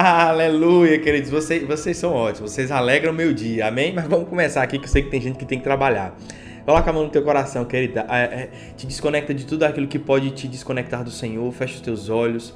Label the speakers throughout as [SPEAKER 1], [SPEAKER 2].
[SPEAKER 1] Aleluia, queridos. Vocês, vocês são ótimos. Vocês alegram o meu dia. Amém? Mas vamos começar aqui que eu sei que tem gente que tem que trabalhar. Coloca a mão no teu coração, querida. É, é, te desconecta de tudo aquilo que pode te desconectar do Senhor. Fecha os teus olhos.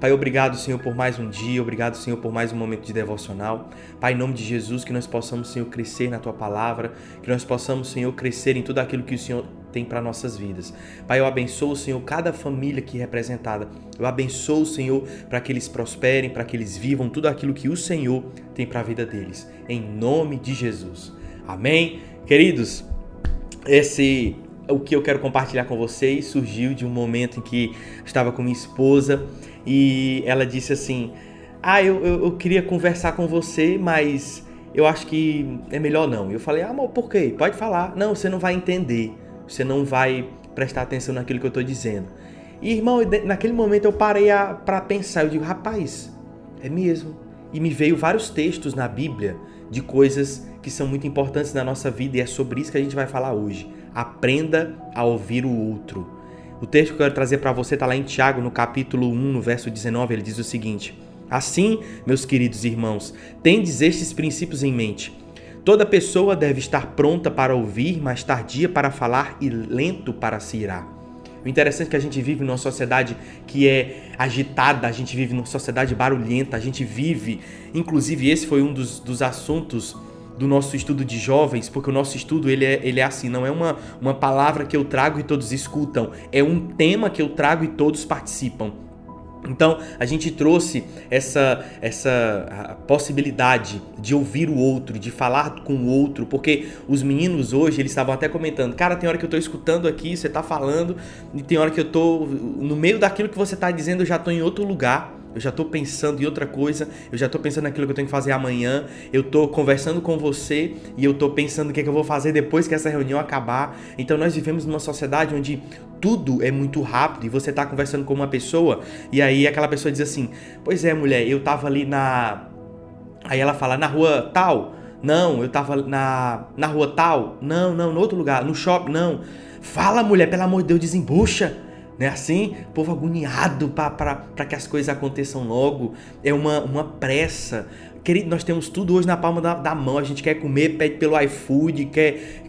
[SPEAKER 1] Pai, obrigado, Senhor, por mais um dia, obrigado, Senhor, por mais um momento de devocional. Pai, em nome de Jesus, que nós possamos, Senhor, crescer na tua palavra, que nós possamos, Senhor, crescer em tudo aquilo que o Senhor tem para nossas vidas. Pai, eu abençoo, Senhor, cada família aqui representada. Eu abençoo, Senhor, para que eles prosperem, para que eles vivam tudo aquilo que o Senhor tem para a vida deles. Em nome de Jesus. Amém. Queridos, esse o que eu quero compartilhar com vocês surgiu de um momento em que estava com minha esposa e ela disse assim: Ah, eu, eu, eu, queria conversar com você, mas eu acho que é melhor não. Eu falei: Ah, por quê? Pode falar. Não, você não vai entender. Você não vai prestar atenção naquilo que eu estou dizendo. E irmão, naquele momento eu parei para pensar. Eu digo: Rapaz, é mesmo. E me veio vários textos na Bíblia de coisas que são muito importantes na nossa vida e é sobre isso que a gente vai falar hoje. Aprenda a ouvir o outro. O texto que eu quero trazer para você está lá em Tiago, no capítulo 1, no verso 19, ele diz o seguinte: Assim, meus queridos irmãos, tendes estes princípios em mente. Toda pessoa deve estar pronta para ouvir, mas tardia para falar e lento para se irar. O interessante é que a gente vive numa sociedade que é agitada, a gente vive numa sociedade barulhenta, a gente vive. Inclusive, esse foi um dos, dos assuntos do nosso estudo de jovens, porque o nosso estudo ele é, ele é assim, não é uma, uma palavra que eu trago e todos escutam, é um tema que eu trago e todos participam. Então, a gente trouxe essa, essa possibilidade de ouvir o outro, de falar com o outro, porque os meninos hoje, eles estavam até comentando, cara, tem hora que eu tô escutando aqui, você tá falando, e tem hora que eu tô, no meio daquilo que você tá dizendo, eu já tô em outro lugar, eu já estou pensando em outra coisa, eu já estou pensando naquilo que eu tenho que fazer amanhã, eu estou conversando com você e eu estou pensando o que, é que eu vou fazer depois que essa reunião acabar. Então nós vivemos numa sociedade onde tudo é muito rápido e você está conversando com uma pessoa e aí aquela pessoa diz assim: Pois é, mulher, eu estava ali na. Aí ela fala: Na rua tal. Não, eu estava na, na rua tal. Não, não, no outro lugar. No shopping, não. Fala, mulher, pelo amor de Deus, desembucha né? Assim, povo agoniado para que as coisas aconteçam logo, é uma, uma pressa. Querido, nós temos tudo hoje na palma da, da mão. A gente quer comer, pede pelo iFood, quer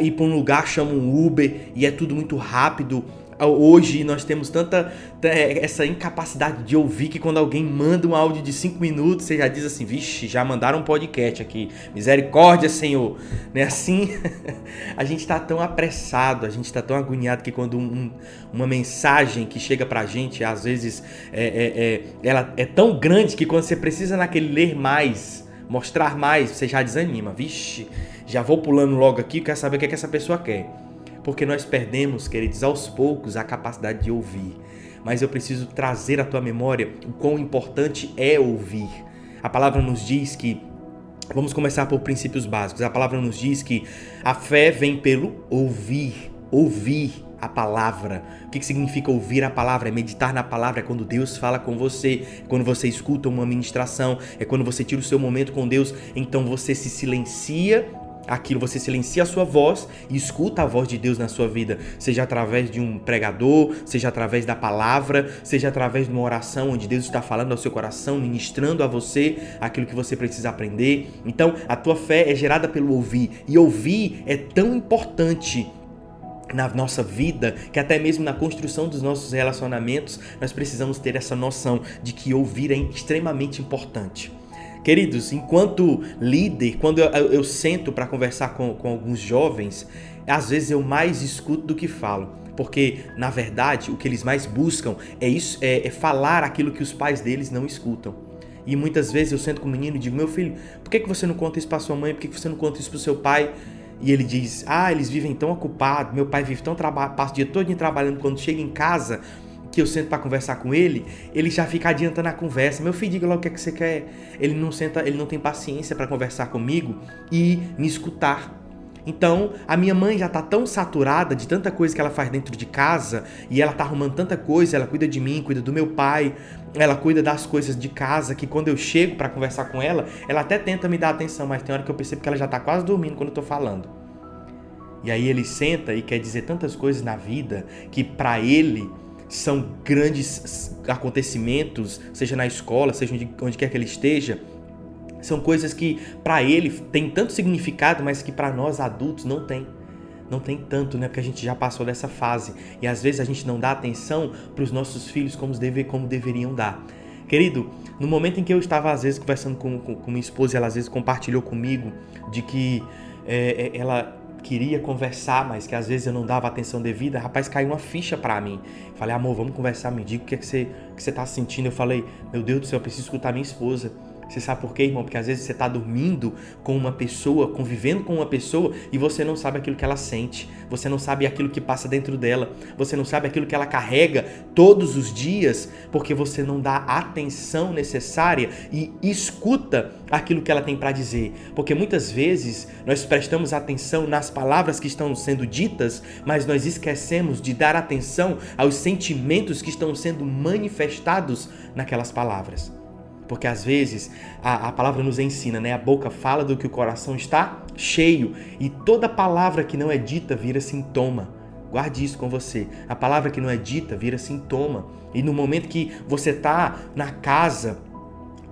[SPEAKER 1] ir para um lugar, chama um Uber e é tudo muito rápido hoje nós temos tanta é, essa incapacidade de ouvir que quando alguém manda um áudio de 5 minutos, você já diz assim, vixe, já mandaram um podcast aqui. Misericórdia, Senhor. Né? Assim, a gente está tão apressado, a gente está tão agoniado que quando um, uma mensagem que chega pra gente, às vezes é, é, é, ela é tão grande que quando você precisa naquele ler mais, mostrar mais, você já desanima. Vixe, já vou pulando logo aqui, quer saber o que, é que essa pessoa quer porque nós perdemos, queridos, aos poucos a capacidade de ouvir. Mas eu preciso trazer à tua memória o quão importante é ouvir. A palavra nos diz que Vamos começar por princípios básicos. A palavra nos diz que a fé vem pelo ouvir, ouvir a palavra. O que significa ouvir a palavra? É meditar na palavra, é quando Deus fala com você, é quando você escuta uma ministração, é quando você tira o seu momento com Deus, então você se silencia aquilo, você silencia a sua voz e escuta a voz de Deus na sua vida, seja através de um pregador, seja através da palavra, seja através de uma oração onde Deus está falando ao seu coração, ministrando a você aquilo que você precisa aprender. Então, a tua fé é gerada pelo ouvir, e ouvir é tão importante na nossa vida, que até mesmo na construção dos nossos relacionamentos, nós precisamos ter essa noção de que ouvir é extremamente importante. Queridos, enquanto líder, quando eu, eu, sento para conversar com, com alguns jovens, às vezes eu mais escuto do que falo. Porque, na verdade, o que eles mais buscam é, isso, é, é falar aquilo que os pais deles não escutam. E muitas vezes eu sento com o menino e digo: Meu filho, por que, que você não conta isso para sua mãe? Por que, que você não conta isso para seu pai? E ele diz: Ah, eles vivem tão ocupados, meu pai vive tão trabalhado, passa o dia todo trabalhando, quando chega em casa, que eu sento para conversar com ele, ele já fica adiantando a conversa. Meu filho, diga logo o que, é que você quer. Ele não senta, ele não tem paciência para conversar comigo e me escutar. Então, a minha mãe já tá tão saturada de tanta coisa que ela faz dentro de casa e ela tá arrumando tanta coisa, ela cuida de mim, cuida do meu pai, ela cuida das coisas de casa que quando eu chego para conversar com ela, ela até tenta me dar atenção, mas tem hora que eu percebo que ela já tá quase dormindo quando eu tô falando. E aí ele senta e quer dizer tantas coisas na vida que para ele são grandes acontecimentos, seja na escola, seja onde, onde quer que ele esteja, são coisas que para ele tem tanto significado, mas que para nós adultos não tem. Não tem tanto, né? Porque a gente já passou dessa fase. E às vezes a gente não dá atenção para os nossos filhos como, deve, como deveriam dar. Querido, no momento em que eu estava às vezes conversando com, com, com minha esposa, ela às vezes compartilhou comigo de que é, ela queria conversar, mas que às vezes eu não dava atenção devida, rapaz, caiu uma ficha para mim. Falei, amor, vamos conversar, me diga o que, é que, você, que você tá sentindo. Eu falei, meu Deus do céu, eu preciso escutar minha esposa. Você sabe por quê, irmão? Porque às vezes você está dormindo com uma pessoa, convivendo com uma pessoa e você não sabe aquilo que ela sente, você não sabe aquilo que passa dentro dela, você não sabe aquilo que ela carrega todos os dias, porque você não dá atenção necessária e escuta aquilo que ela tem para dizer. Porque muitas vezes nós prestamos atenção nas palavras que estão sendo ditas, mas nós esquecemos de dar atenção aos sentimentos que estão sendo manifestados naquelas palavras. Porque às vezes a, a, palavra nos ensina, né? A boca fala do que o coração está cheio. E toda palavra que não é dita vira sintoma. Guarde isso com você. A palavra que não é dita vira sintoma. E no momento que você está na casa,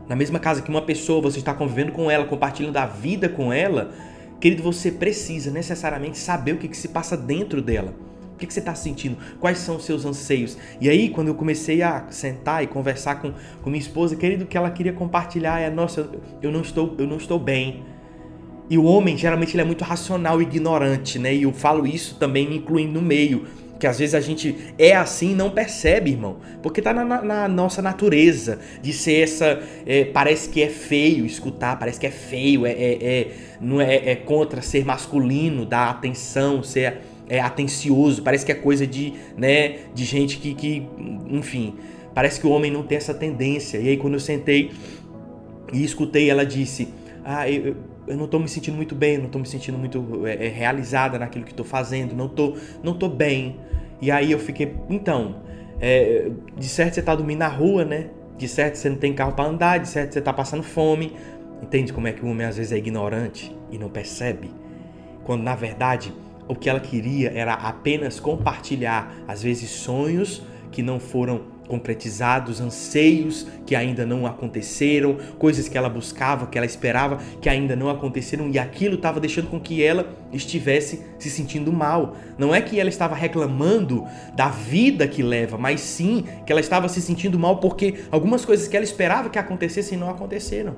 [SPEAKER 1] na mesma casa que uma pessoa, você está convivendo com ela, compartilhando a vida com ela, querido, você precisa necessariamente saber o que, que se passa dentro dela que, que você está sentindo? Quais são os seus anseios? E aí, quando eu comecei a sentar e conversar com, com minha esposa, querido, que ela queria compartilhar é, nossa, eu não estou, eu não estou bem. E o homem, geralmente, ele é muito racional e ignorante, né? E eu falo isso também me incluindo no meio. Que às vezes a gente é assim e não percebe, irmão. Porque tá na, na, na nossa natureza de ser essa. É, parece que é feio escutar, parece que é feio, é, é, é não é, é contra ser masculino, dar atenção, ser é, atencioso, parece que é coisa de, né, de gente que, que, enfim, parece que o homem não tem essa tendência. E aí quando eu sentei e escutei, ela disse, ah, eu, eu não estou me sentindo muito bem, não estou me sentindo muito é, é, realizada naquilo que estou fazendo, não tô, não tô bem. E aí eu fiquei, então, é, de certo você está dormindo na rua, né? De certo você não tem carro para andar, de certo você está passando fome. Entende como é que o homem às vezes é ignorante e não percebe? Quando na verdade o que ela queria era apenas compartilhar, às vezes, sonhos que não foram concretizados, anseios que ainda não aconteceram, coisas que ela buscava, que ela esperava, que ainda não aconteceram e aquilo estava deixando com que ela estivesse se sentindo mal. Não é que ela estava reclamando da vida que leva, mas sim que ela estava se sentindo mal porque algumas coisas que ela esperava que acontecessem não aconteceram.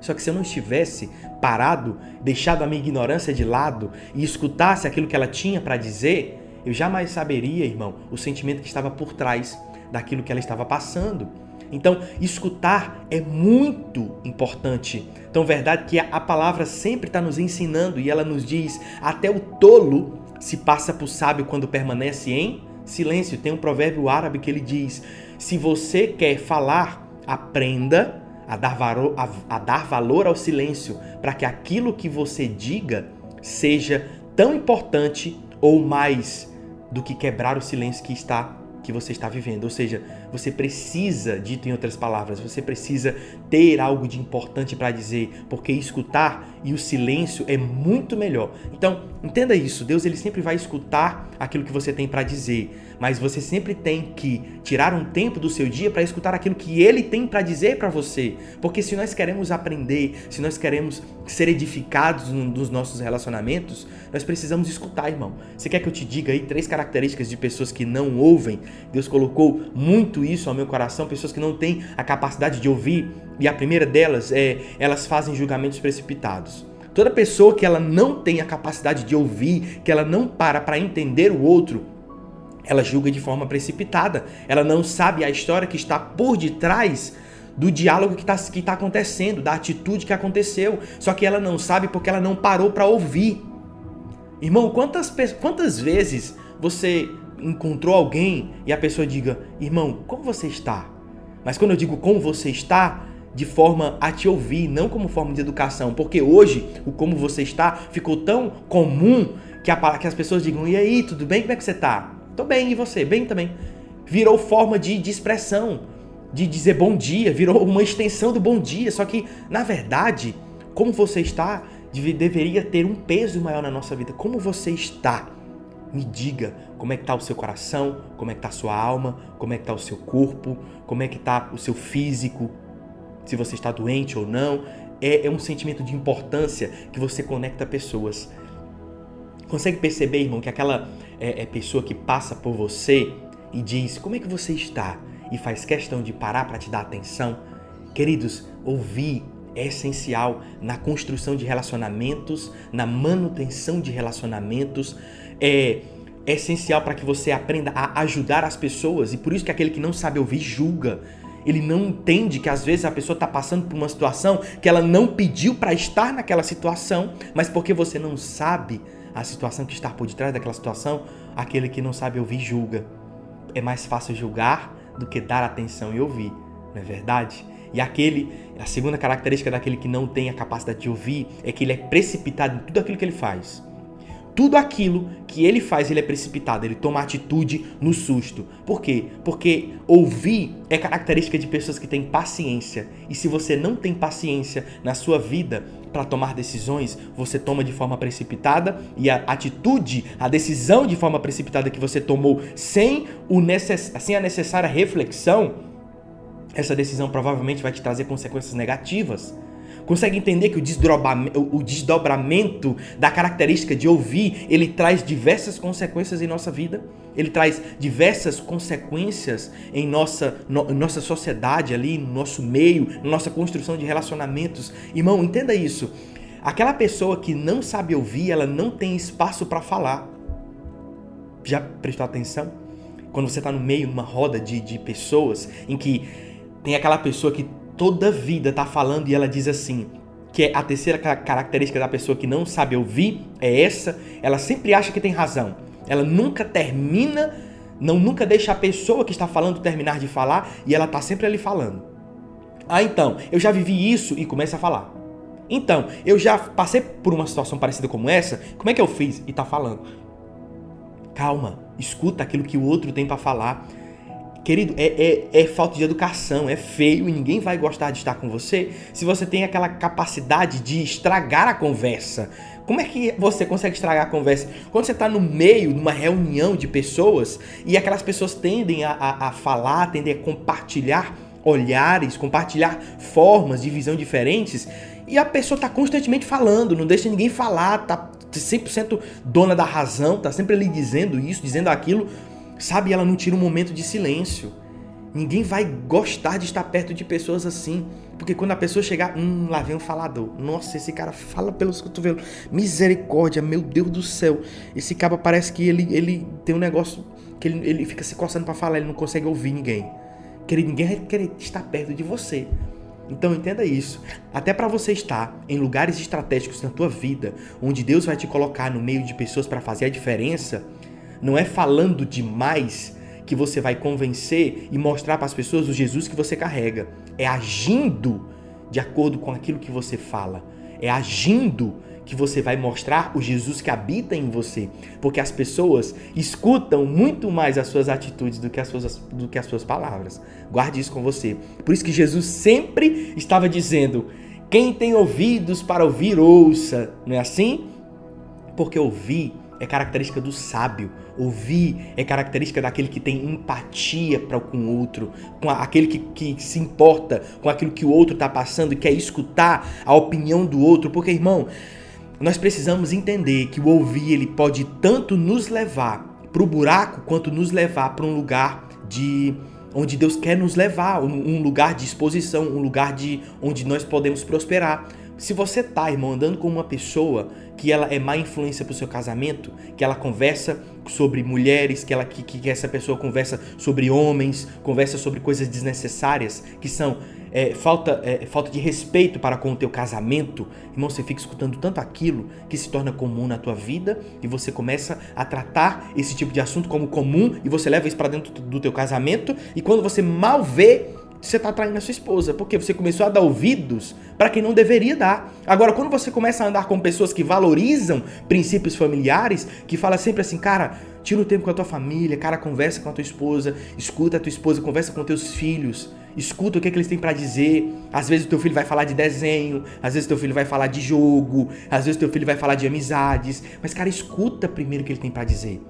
[SPEAKER 1] Só que se eu não estivesse parado, deixado a minha ignorância de lado e escutasse aquilo que ela tinha para dizer, eu jamais saberia, irmão, o sentimento que estava por trás daquilo que ela estava passando. Então, escutar é muito importante. Então, verdade que a palavra sempre está nos ensinando e ela nos diz: até o tolo se passa por sábio quando permanece em silêncio. Tem um provérbio árabe que ele diz: se você quer falar, aprenda a dar, valor, a, a dar valor ao silêncio, para que aquilo que você diga seja tão importante ou mais do que quebrar o silêncio que está que você está vivendo. Ou seja, você precisa, dito em outras palavras, você precisa ter algo de importante para dizer, porque escutar e o silêncio é muito melhor. Então, entenda isso. Deus ele sempre vai escutar aquilo que você tem para dizer mas você sempre tem que tirar um tempo do seu dia para escutar aquilo que ele tem para dizer para você. Porque se nós queremos aprender, se nós queremos ser edificados nos nossos relacionamentos, nós precisamos escutar, irmão. Você quer que eu te diga aí três características de pessoas que não ouvem? Deus colocou muito isso ao meu coração, pessoas que não têm a capacidade de ouvir, e a primeira delas é elas fazem julgamentos precipitados. Toda pessoa que ela não tem a capacidade de ouvir, que ela não para para entender o outro, ela julga de forma precipitada. Ela não sabe a história que está por detrás do diálogo que está que tá acontecendo, da atitude que aconteceu. Só que ela não sabe porque ela não parou para ouvir. Irmão, quantas, quantas vezes você encontrou alguém e a pessoa diga: Irmão, como você está? Mas quando eu digo como você está, de forma a te ouvir, não como forma de educação, porque hoje o como você está ficou tão comum que, a, que as pessoas digam: E aí, tudo bem? Como é que você está? Tô bem, e você? Bem também. Virou forma de, de expressão, de dizer bom dia, virou uma extensão do bom dia. Só que, na verdade, como você está deveria ter um peso maior na nossa vida. Como você está? Me diga como é que tá o seu coração, como é que tá a sua alma, como é que tá o seu corpo, como é que tá o seu físico, se você está doente ou não. É, é um sentimento de importância que você conecta pessoas. Consegue perceber, irmão, que aquela é, é pessoa que passa por você e diz como é que você está e faz questão de parar para te dar atenção? Queridos, ouvir é essencial na construção de relacionamentos, na manutenção de relacionamentos, é, é essencial para que você aprenda a ajudar as pessoas e por isso que aquele que não sabe ouvir julga. Ele não entende que às vezes a pessoa está passando por uma situação que ela não pediu para estar naquela situação, mas porque você não sabe a situação que está por detrás daquela situação, aquele que não sabe ouvir julga. É mais fácil julgar do que dar atenção e ouvir, não é verdade? E aquele, a segunda característica daquele que não tem a capacidade de ouvir é que ele é precipitado em tudo aquilo que ele faz. Tudo aquilo que ele faz, ele é precipitado, ele toma atitude no susto. Por quê? Porque ouvir é característica de pessoas que têm paciência. E se você não tem paciência na sua vida para tomar decisões, você toma de forma precipitada e a atitude, a decisão de forma precipitada que você tomou sem, o necess... sem a necessária reflexão, essa decisão provavelmente vai te trazer consequências negativas. Consegue entender que o, o desdobramento da característica de ouvir, ele traz diversas consequências em nossa vida? Ele traz diversas consequências em nossa, no, nossa sociedade ali, no nosso meio, na nossa construção de relacionamentos. Irmão, entenda isso. Aquela pessoa que não sabe ouvir, ela não tem espaço para falar. Já prestou atenção? Quando você está no meio, numa roda de, de pessoas em que tem aquela pessoa que toda vida tá falando e ela diz assim, que é a terceira característica da pessoa que não sabe ouvir é essa, ela sempre acha que tem razão. Ela nunca termina, não nunca deixa a pessoa que está falando terminar de falar e ela tá sempre ali falando. Ah, então, eu já vivi isso e começa a falar. Então, eu já passei por uma situação parecida como essa, como é que eu fiz? E tá falando. Calma, escuta aquilo que o outro tem para falar. Querido, é, é, é, falta de educação, é feio e ninguém vai gostar de estar com você se você tem aquela capacidade de estragar a conversa. Como é que você consegue estragar a conversa? Quando você está no meio de uma reunião de pessoas e aquelas pessoas tendem a, a, a falar, tendem a compartilhar olhares, compartilhar formas de visão diferentes e a pessoa está constantemente falando, não deixa ninguém falar, tá 100% dona da razão, tá sempre ali dizendo isso, dizendo aquilo Sabe, ela não tira um momento de silêncio. Ninguém vai gostar de estar perto de pessoas assim. Porque quando a pessoa chegar, hum, lá vem um falador. Nossa, esse cara fala pelos cotovelos. Misericórdia, meu Deus do céu. Esse cara parece que ele, ele tem um negócio que ele, ele fica se coçando para falar, ele não consegue ouvir ninguém. Querer, ninguém vai querer estar perto de você. Então entenda isso. Até para você estar em lugares estratégicos na tua vida, onde Deus vai te colocar no meio de pessoas para fazer a diferença, não é falando demais que você vai convencer e mostrar para as pessoas o Jesus que você carrega. É agindo de acordo com aquilo que você fala. É agindo que você vai mostrar o Jesus que habita em você. Porque as pessoas escutam muito mais as suas atitudes do que as suas, do que as suas palavras. Guarde isso com você. Por isso que Jesus sempre estava dizendo: quem tem ouvidos para ouvir, ouça. Não é assim? Porque ouvir é característica do sábio. Ouvir é característica daquele que tem empatia para com o outro, com aquele que, que se importa com aquilo que o outro está passando e quer escutar a opinião do outro. Porque, irmão, nós precisamos entender que o ouvir ele pode tanto nos levar para o buraco quanto nos levar para um lugar de onde Deus quer nos levar, um lugar de exposição, um lugar de onde nós podemos prosperar. Se você tá, irmão, andando com uma pessoa que ela é má influência para o seu casamento, que ela conversa sobre mulheres, que ela que, que essa pessoa conversa sobre homens, conversa sobre coisas desnecessárias, que são é, falta, é, falta de respeito para com o teu casamento, irmão, você fica escutando tanto aquilo que se torna comum na tua vida e você começa a tratar esse tipo de assunto como comum e você leva isso para dentro do teu casamento e quando você mal vê você está traindo a sua esposa, porque você começou a dar ouvidos para quem não deveria dar. Agora, quando você começa a andar com pessoas que valorizam princípios familiares, que fala sempre assim, cara, tira o tempo com a tua família, cara, conversa com a tua esposa, escuta a tua esposa, conversa com teus filhos, escuta o que, é que eles têm para dizer. Às vezes o teu filho vai falar de desenho, às vezes o teu filho vai falar de jogo, às vezes o teu filho vai falar de amizades, mas cara, escuta primeiro o que ele tem para dizer.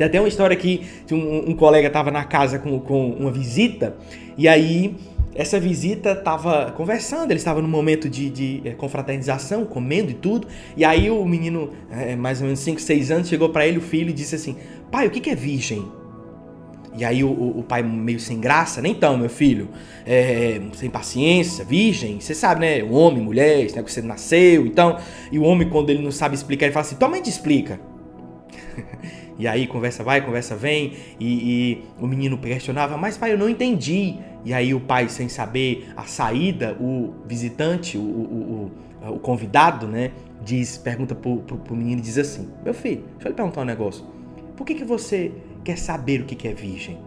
[SPEAKER 1] Tem até uma história que um, um colega estava na casa com, com uma visita e aí essa visita estava conversando, ele estava num momento de, de é, confraternização, comendo e tudo. E aí o menino, é, mais ou menos 5, 6 anos, chegou para ele, o filho, e disse assim: Pai, o que, que é virgem? E aí o, o, pai meio sem graça, nem então, meu filho, é, sem paciência, virgem, você sabe, né? Homem, mulher, esse negócio você nasceu, então. E o homem, quando ele não sabe explicar, ele fala assim: tua mãe te explica. e aí conversa vai, conversa vem, e, e, o menino questionava, mas pai, eu não entendi. E aí o pai, sem saber a saída, o visitante, o, o, o, o convidado, né, diz, pergunta pro, pro, pro menino e diz assim: Meu filho, deixa eu lhe perguntar um negócio. Por que, que você quer saber o que é virgem?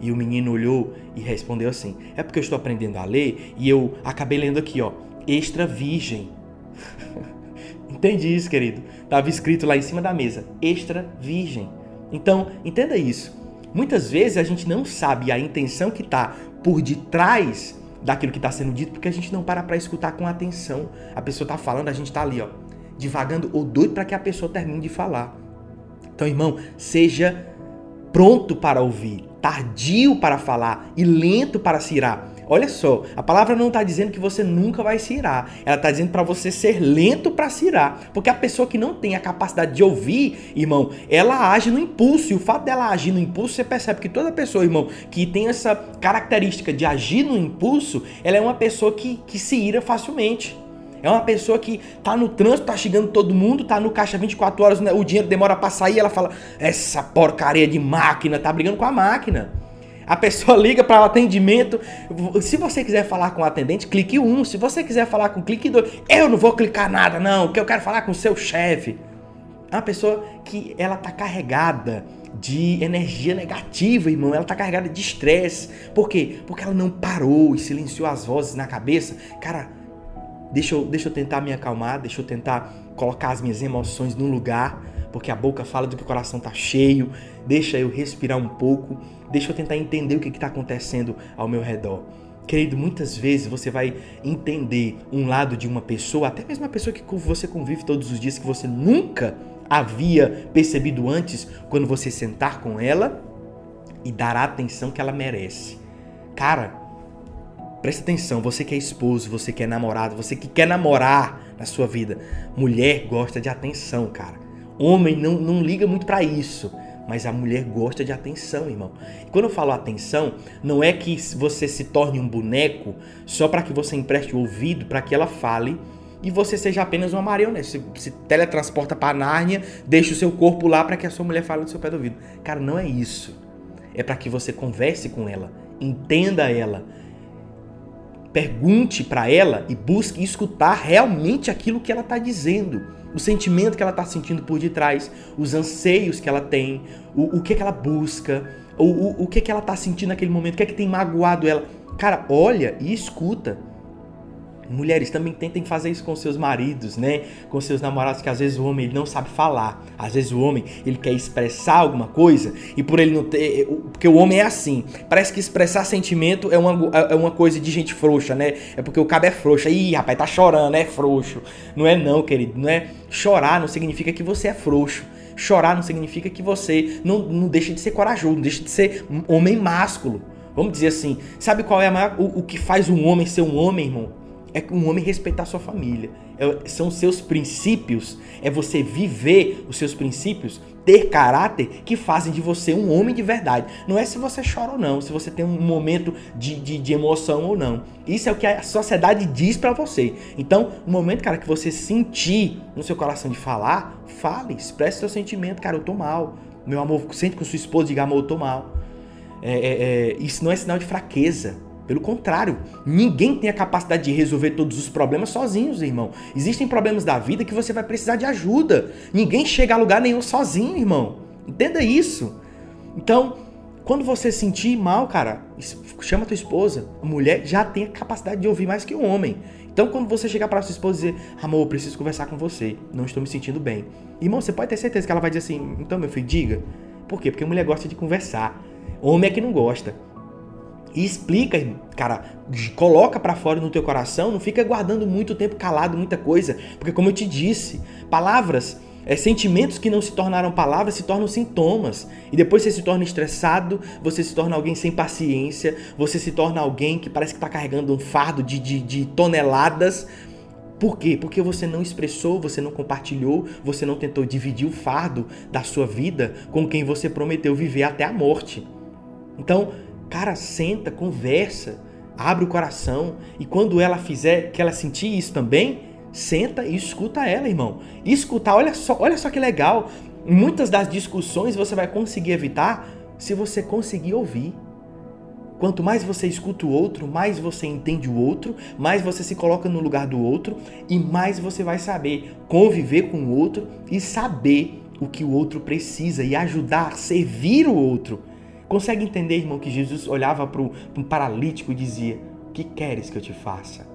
[SPEAKER 1] E o menino olhou e respondeu assim: É porque eu estou aprendendo a ler e eu acabei lendo aqui, ó, extra virgem. Entendi isso, querido. Estava escrito lá em cima da mesa: extra virgem. Então, entenda isso. Muitas vezes a gente não sabe a intenção que está por detrás daquilo que está sendo dito porque a gente não para para escutar com atenção. A pessoa está falando, a gente está ali, ó, divagando ou doido para que a pessoa termine de falar. Então, irmão, seja pronto para ouvir, tardio para falar e lento para se irar. Olha só, a palavra não está dizendo que você nunca vai se irar. Ela está dizendo para você ser lento para se irar. Porque a pessoa que não tem a capacidade de ouvir, irmão, ela age no impulso. E o fato dela agir no impulso, você percebe que toda pessoa, irmão, que tem essa característica de agir no impulso, ela é uma pessoa que, que se ira facilmente. É uma pessoa que tá no trânsito, tá chegando todo mundo, tá no caixa 24 horas, né? o dinheiro demora para sair, ela fala: "Essa porcaria de máquina tá brigando com a máquina". A pessoa liga para o atendimento. Se você quiser falar com o atendente, clique um. Se você quiser falar com clique dois. Eu não vou clicar nada, não, que eu quero falar com o seu chefe. É uma pessoa que ela tá carregada de energia negativa, irmão. Ela tá carregada de estresse. Por quê? Porque ela não parou e silenciou as vozes na cabeça. Cara, deixa eu, deixa eu tentar me acalmar, deixa eu tentar colocar as minhas emoções no lugar, porque a boca fala do que o coração tá cheio. Deixa eu respirar um pouco Deixa eu tentar entender o que está acontecendo ao meu redor. Querido, muitas vezes você vai entender um lado de uma pessoa, até mesmo uma pessoa que você convive todos os dias, que você nunca havia percebido antes, quando você sentar com ela e dar a atenção que ela merece. Cara, presta atenção, você que é esposo, você que é namorado, você que quer namorar na sua vida, mulher gosta de atenção, cara. Homem não, não liga muito para isso. Mas a mulher gosta de atenção, irmão. E quando eu falo atenção, não é que você se torne um boneco só para que você empreste o ouvido para que ela fale e você seja apenas uma marionete. Se, se teletransporta para Nárnia, deixa o seu corpo lá para que a sua mulher fale no seu pé do ouvido. Cara, não é isso. É para que você converse com ela, entenda ela, pergunte para ela e busque escutar realmente aquilo que ela está dizendo o sentimento que ela está sentindo por detrás, os anseios que ela tem, o, o que, que ela busca, o, o, o que, que ela está sentindo naquele momento, o que é que tem magoado ela. Cara, olha e escuta. Mulheres também tentem fazer isso com seus maridos, né? Com seus namorados, que às vezes o homem ele não sabe falar. Às vezes o homem ele quer expressar alguma coisa e por ele não ter. Porque o homem é assim. Parece que expressar sentimento é uma, é uma coisa de gente frouxa, né? É porque o cabo é frouxo. Ih, rapaz, tá chorando, é frouxo. Não é não, querido. Não é. Chorar não significa que você é frouxo. Chorar não significa que você não, não deixa de ser corajoso, não deixa de ser homem másculo. Vamos dizer assim. Sabe qual é a maior, o, o que faz um homem ser um homem, irmão? É um homem respeitar sua família. É, são seus princípios, é você viver os seus princípios, ter caráter que fazem de você um homem de verdade. Não é se você chora ou não, se você tem um momento de, de, de emoção ou não. Isso é o que a sociedade diz para você. Então, no momento, cara, que você sentir no seu coração de falar, fale, expresse seu sentimento, cara, eu tô mal. Meu amor, sente com sua esposa, diga, amor, eu tô mal. É, é, é, isso não é sinal de fraqueza. Pelo contrário, ninguém tem a capacidade de resolver todos os problemas sozinhos, irmão. Existem problemas da vida que você vai precisar de ajuda. Ninguém chega a lugar nenhum sozinho, irmão. Entenda isso. Então, quando você sentir mal, cara, chama tua esposa. A mulher já tem a capacidade de ouvir mais que o homem. Então, quando você chegar para sua esposa e dizer, amor, preciso conversar com você, não estou me sentindo bem. Irmão, você pode ter certeza que ela vai dizer assim, então, meu filho, diga. Por quê? Porque a mulher gosta de conversar. Homem é que não gosta. E explica, cara, coloca para fora no teu coração, não fica guardando muito tempo calado muita coisa, porque como eu te disse, palavras É, sentimentos que não se tornaram palavras se tornam sintomas. E depois você se torna estressado, você se torna alguém sem paciência, você se torna alguém que parece que está carregando um fardo de, de, de toneladas. Por quê? Porque você não expressou, você não compartilhou, você não tentou dividir o fardo da sua vida com quem você prometeu viver até a morte. Então, cara, senta, conversa, abre o coração e quando ela fizer que ela sentir isso também, Senta e escuta ela, irmão. Escutar, olha só, olha só que legal. Muitas das discussões você vai conseguir evitar se você conseguir ouvir. Quanto mais você escuta o outro, mais você entende o outro, mais você se coloca no lugar do outro e mais você vai saber conviver com o outro e saber o que o outro precisa e ajudar, servir o outro. Consegue entender, irmão, que Jesus olhava para um paralítico e dizia: que queres que eu te faça?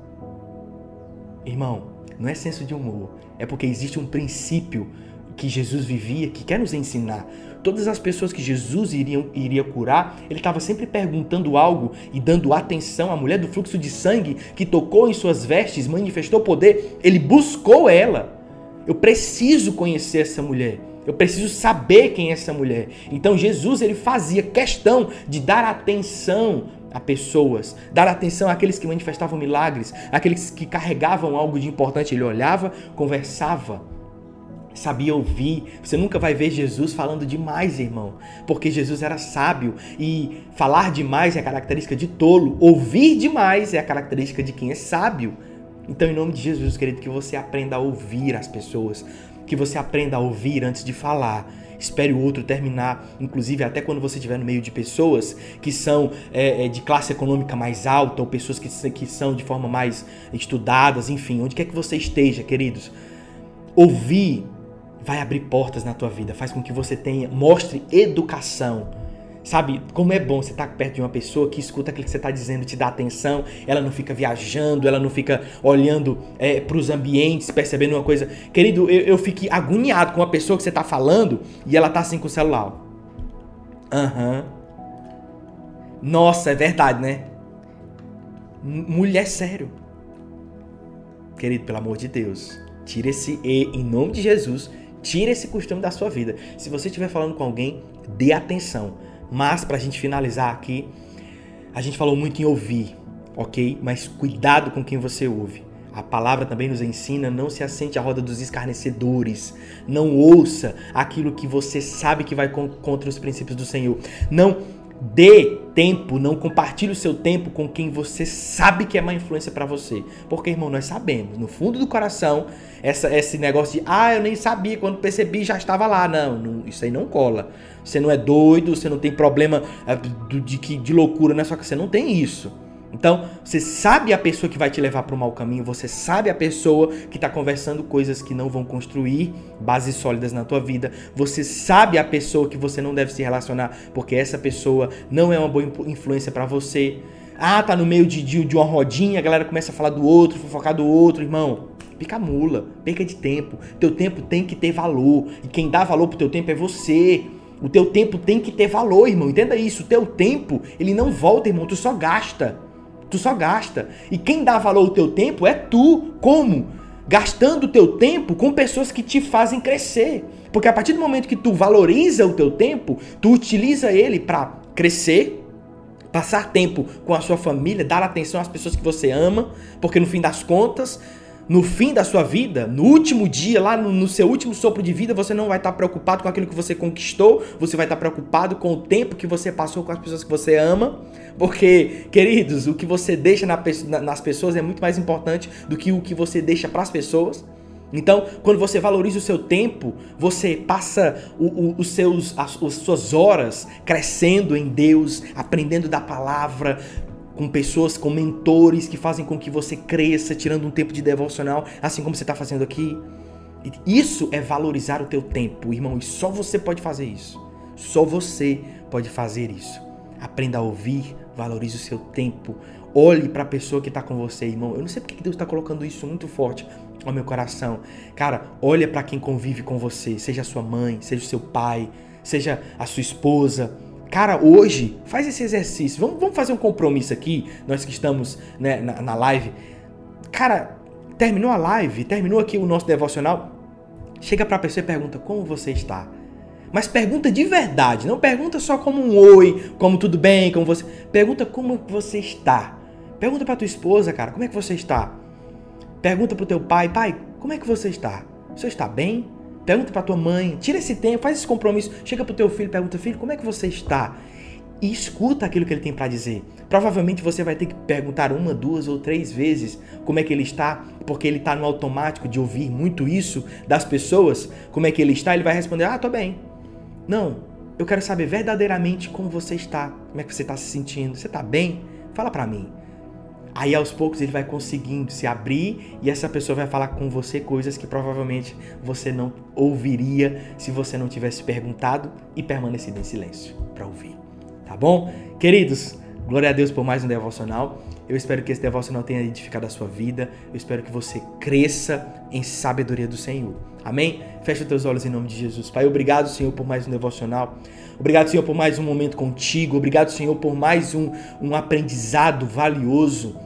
[SPEAKER 1] Irmão, não é senso de humor, é porque existe um princípio que Jesus vivia que quer nos ensinar. Todas as pessoas que Jesus iria, iria curar, ele estava sempre perguntando algo e dando atenção. A mulher do fluxo de sangue que tocou em suas vestes, manifestou poder, ele buscou ela. Eu preciso conhecer essa mulher. Eu preciso saber quem é essa mulher. Então Jesus ele fazia questão de dar atenção a pessoas, dar atenção àqueles que manifestavam milagres, àqueles que carregavam algo de importante. Ele olhava, conversava, sabia ouvir. Você nunca vai ver Jesus falando demais, irmão, porque Jesus era sábio e falar demais é a característica de tolo, ouvir demais é a característica de quem é sábio. Então, em nome de Jesus, querido, que você aprenda a ouvir as pessoas, que você aprenda a ouvir antes de falar espere o outro terminar, inclusive até quando você estiver no meio de pessoas que são é, é, de classe econômica mais alta ou pessoas que, que são de forma mais estudadas, enfim, onde quer que você esteja, queridos. Ouvir vai abrir portas na tua vida, faz com que você tenha, mostre educação Sabe como é bom você estar perto de uma pessoa que escuta aquilo que você está dizendo, te dá atenção, ela não fica viajando, ela não fica olhando é, para os ambientes, percebendo uma coisa. Querido, eu, eu fiquei agoniado com uma pessoa que você está falando e ela tá assim com o celular. Aham. Uhum. Nossa, é verdade, né? Mulher sério. Querido, pelo amor de Deus, tira esse E em nome de Jesus. Tira esse costume da sua vida. Se você estiver falando com alguém, dê atenção mas para a gente finalizar aqui, a gente falou muito em ouvir, ok? Mas cuidado com quem você ouve. A palavra também nos ensina: não se assente à roda dos escarnecedores. Não ouça aquilo que você sabe que vai contra os princípios do Senhor. Não dê tempo, não compartilhe o seu tempo com quem você sabe que é má influência para você. Porque, irmão, nós sabemos, no fundo do coração, essa, esse negócio de, ah, eu nem sabia, quando percebi já estava lá. Não, não isso aí não cola. Você não é doido, você não tem problema eh, de, de, de loucura na sua casa, você não tem isso. Então, você sabe a pessoa que vai te levar para o mau caminho, você sabe a pessoa que está conversando coisas que não vão construir bases sólidas na tua vida, você sabe a pessoa que você não deve se relacionar, porque essa pessoa não é uma boa influência para você. Ah, tá no meio de, de, de, uma rodinha, a galera começa a falar do outro, fofocar do outro, irmão. Pica mula, perca de tempo. Teu tempo tem que ter valor. E quem dá valor pro teu tempo é você. O teu tempo tem que ter valor, irmão. Entenda isso. O teu tempo, ele não volta, irmão. Tu só gasta. Tu só gasta. E quem dá valor ao teu tempo é tu. Como? Gastando o teu tempo com pessoas que te fazem crescer. Porque a partir do momento que tu valoriza o teu tempo, tu utiliza ele para crescer, passar tempo com a sua família, dar atenção às pessoas que você ama, porque no fim das contas, no fim da sua vida, no último dia, lá no, no, seu último sopro de vida, você não vai estar preocupado com aquilo que você conquistou, você vai estar preocupado com o tempo que você passou com as pessoas que você ama, porque, queridos, o que você deixa na, nas pessoas é muito mais importante do que o que você deixa para as pessoas. Então, quando você valoriza o seu tempo, você passa o, o, os seus, as, as suas horas crescendo em Deus, aprendendo da palavra, com pessoas, com mentores que fazem com que você cresça, tirando um tempo de devocional, assim como você está fazendo aqui. Isso é valorizar o teu tempo, irmão, e só você pode fazer isso. Só você pode fazer isso. Aprenda a ouvir, valorize o seu tempo. Olhe para a pessoa que está com você, irmão. Eu não sei porque Deus está colocando isso muito forte ao meu coração. Cara, olha para quem convive com você, seja sua mãe, seja o seu pai, seja a sua esposa, Cara, hoje, faz esse exercício. Vamos, vamos fazer um compromisso aqui, nós que estamos né, na, na live. Cara, terminou a live, terminou aqui o nosso devocional. chega para a pessoa e pergunta como você está. Mas pergunta de verdade, não pergunta só como um oi, como tudo bem, como você. Pergunta como você está. Pergunta para tua esposa, cara, como é que você está? Pergunta pro teu pai, pai, como é que você está? Você está bem? Pergunta para tua mãe, tira esse tempo, faz esse compromisso, chega pro teu filho, pergunta, filho, como é que você está? E escuta aquilo que ele tem para dizer. Provavelmente você vai ter que perguntar uma, duas ou três vezes como é que ele está, porque ele está no automático de ouvir muito isso das pessoas. Como é que ele está? Ele vai responder: Ah, tô bem. Não, eu quero saber verdadeiramente como você está, como é que você está se sentindo. Você está bem? Fala para mim. Aí aos poucos ele vai conseguindo se abrir e essa pessoa vai falar com você coisas que provavelmente você não ouviria se você não tivesse perguntado e permanecido em silêncio para ouvir. Tá bom? Queridos, glória a Deus por mais um devocional. Eu espero que esse devocional tenha edificado a sua vida. Eu espero que você cresça em sabedoria do Senhor. Amém? Fecha os teus olhos em nome de Jesus. Pai, obrigado, Senhor, por mais um devocional. Obrigado, Senhor, por mais um momento contigo. Obrigado, Senhor, por mais um, um aprendizado valioso.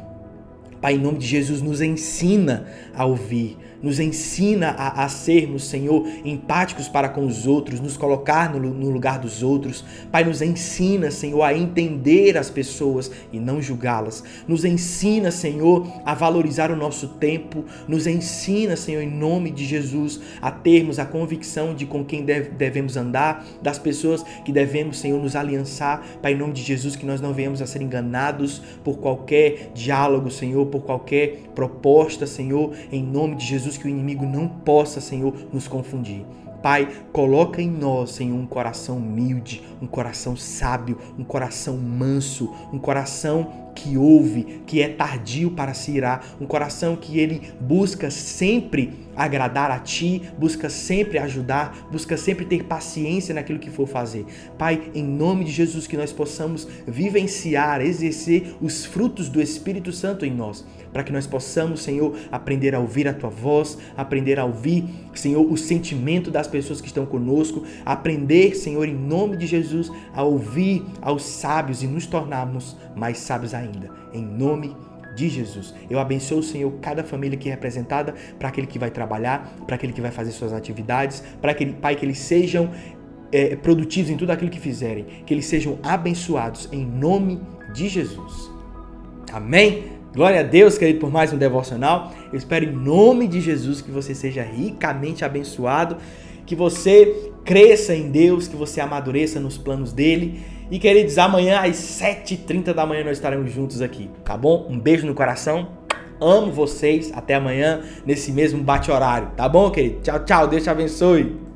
[SPEAKER 1] Pai, em nome de Jesus, nos ensina a ouvir, nos ensina a, a sermos, Senhor, empáticos para com os outros, nos colocar no, no lugar dos outros. Pai, nos ensina, Senhor, a entender as pessoas e não julgá-las. Nos ensina, Senhor, a valorizar o nosso tempo. Nos ensina, Senhor, em nome de Jesus, a termos a convicção de com quem deve, devemos andar, das pessoas que devemos, Senhor, nos aliançar. Pai, em nome de Jesus, que nós não venhamos a ser enganados por qualquer diálogo, Senhor, por qualquer proposta, Senhor, em nome de Jesus Que o inimigo não possa, Senhor, nos confundir. Pai, coloca em nós, Senhor, um coração humilde, um coração sábio, um coração manso, um coração que ouve, que é tardio para se irar, um coração que ele busca sempre agradar a ti, busca sempre ajudar, busca sempre ter paciência naquilo que for fazer. Pai, em nome de Jesus, que nós possamos vivenciar, exercer os frutos do Espírito Santo em nós para que nós possamos, Senhor, aprender a ouvir a tua voz, aprender a ouvir, Senhor, o sentimento das pessoas que estão conosco, aprender, Senhor, em nome de Jesus, a ouvir aos sábios e nos tornarmos mais sábios ainda. Em nome de Jesus. Eu abençoo, Senhor, cada família aqui representada, para aquele que vai trabalhar, para aquele que vai fazer suas atividades, para aquele Pai que eles sejam é, produtivos em tudo aquilo que fizerem, que eles sejam abençoados em nome de Jesus. Amém? Glória a Deus, querido, por mais um devocional. Eu espero em nome de Jesus que você seja ricamente abençoado, que você cresça em Deus, que você amadureça nos planos dele. E queridos, amanhã às 7h30 da manhã nós estaremos juntos aqui, tá bom? Um beijo no coração. Amo vocês. Até amanhã nesse mesmo bate-horário, tá bom, querido? Tchau, tchau. Deus te abençoe.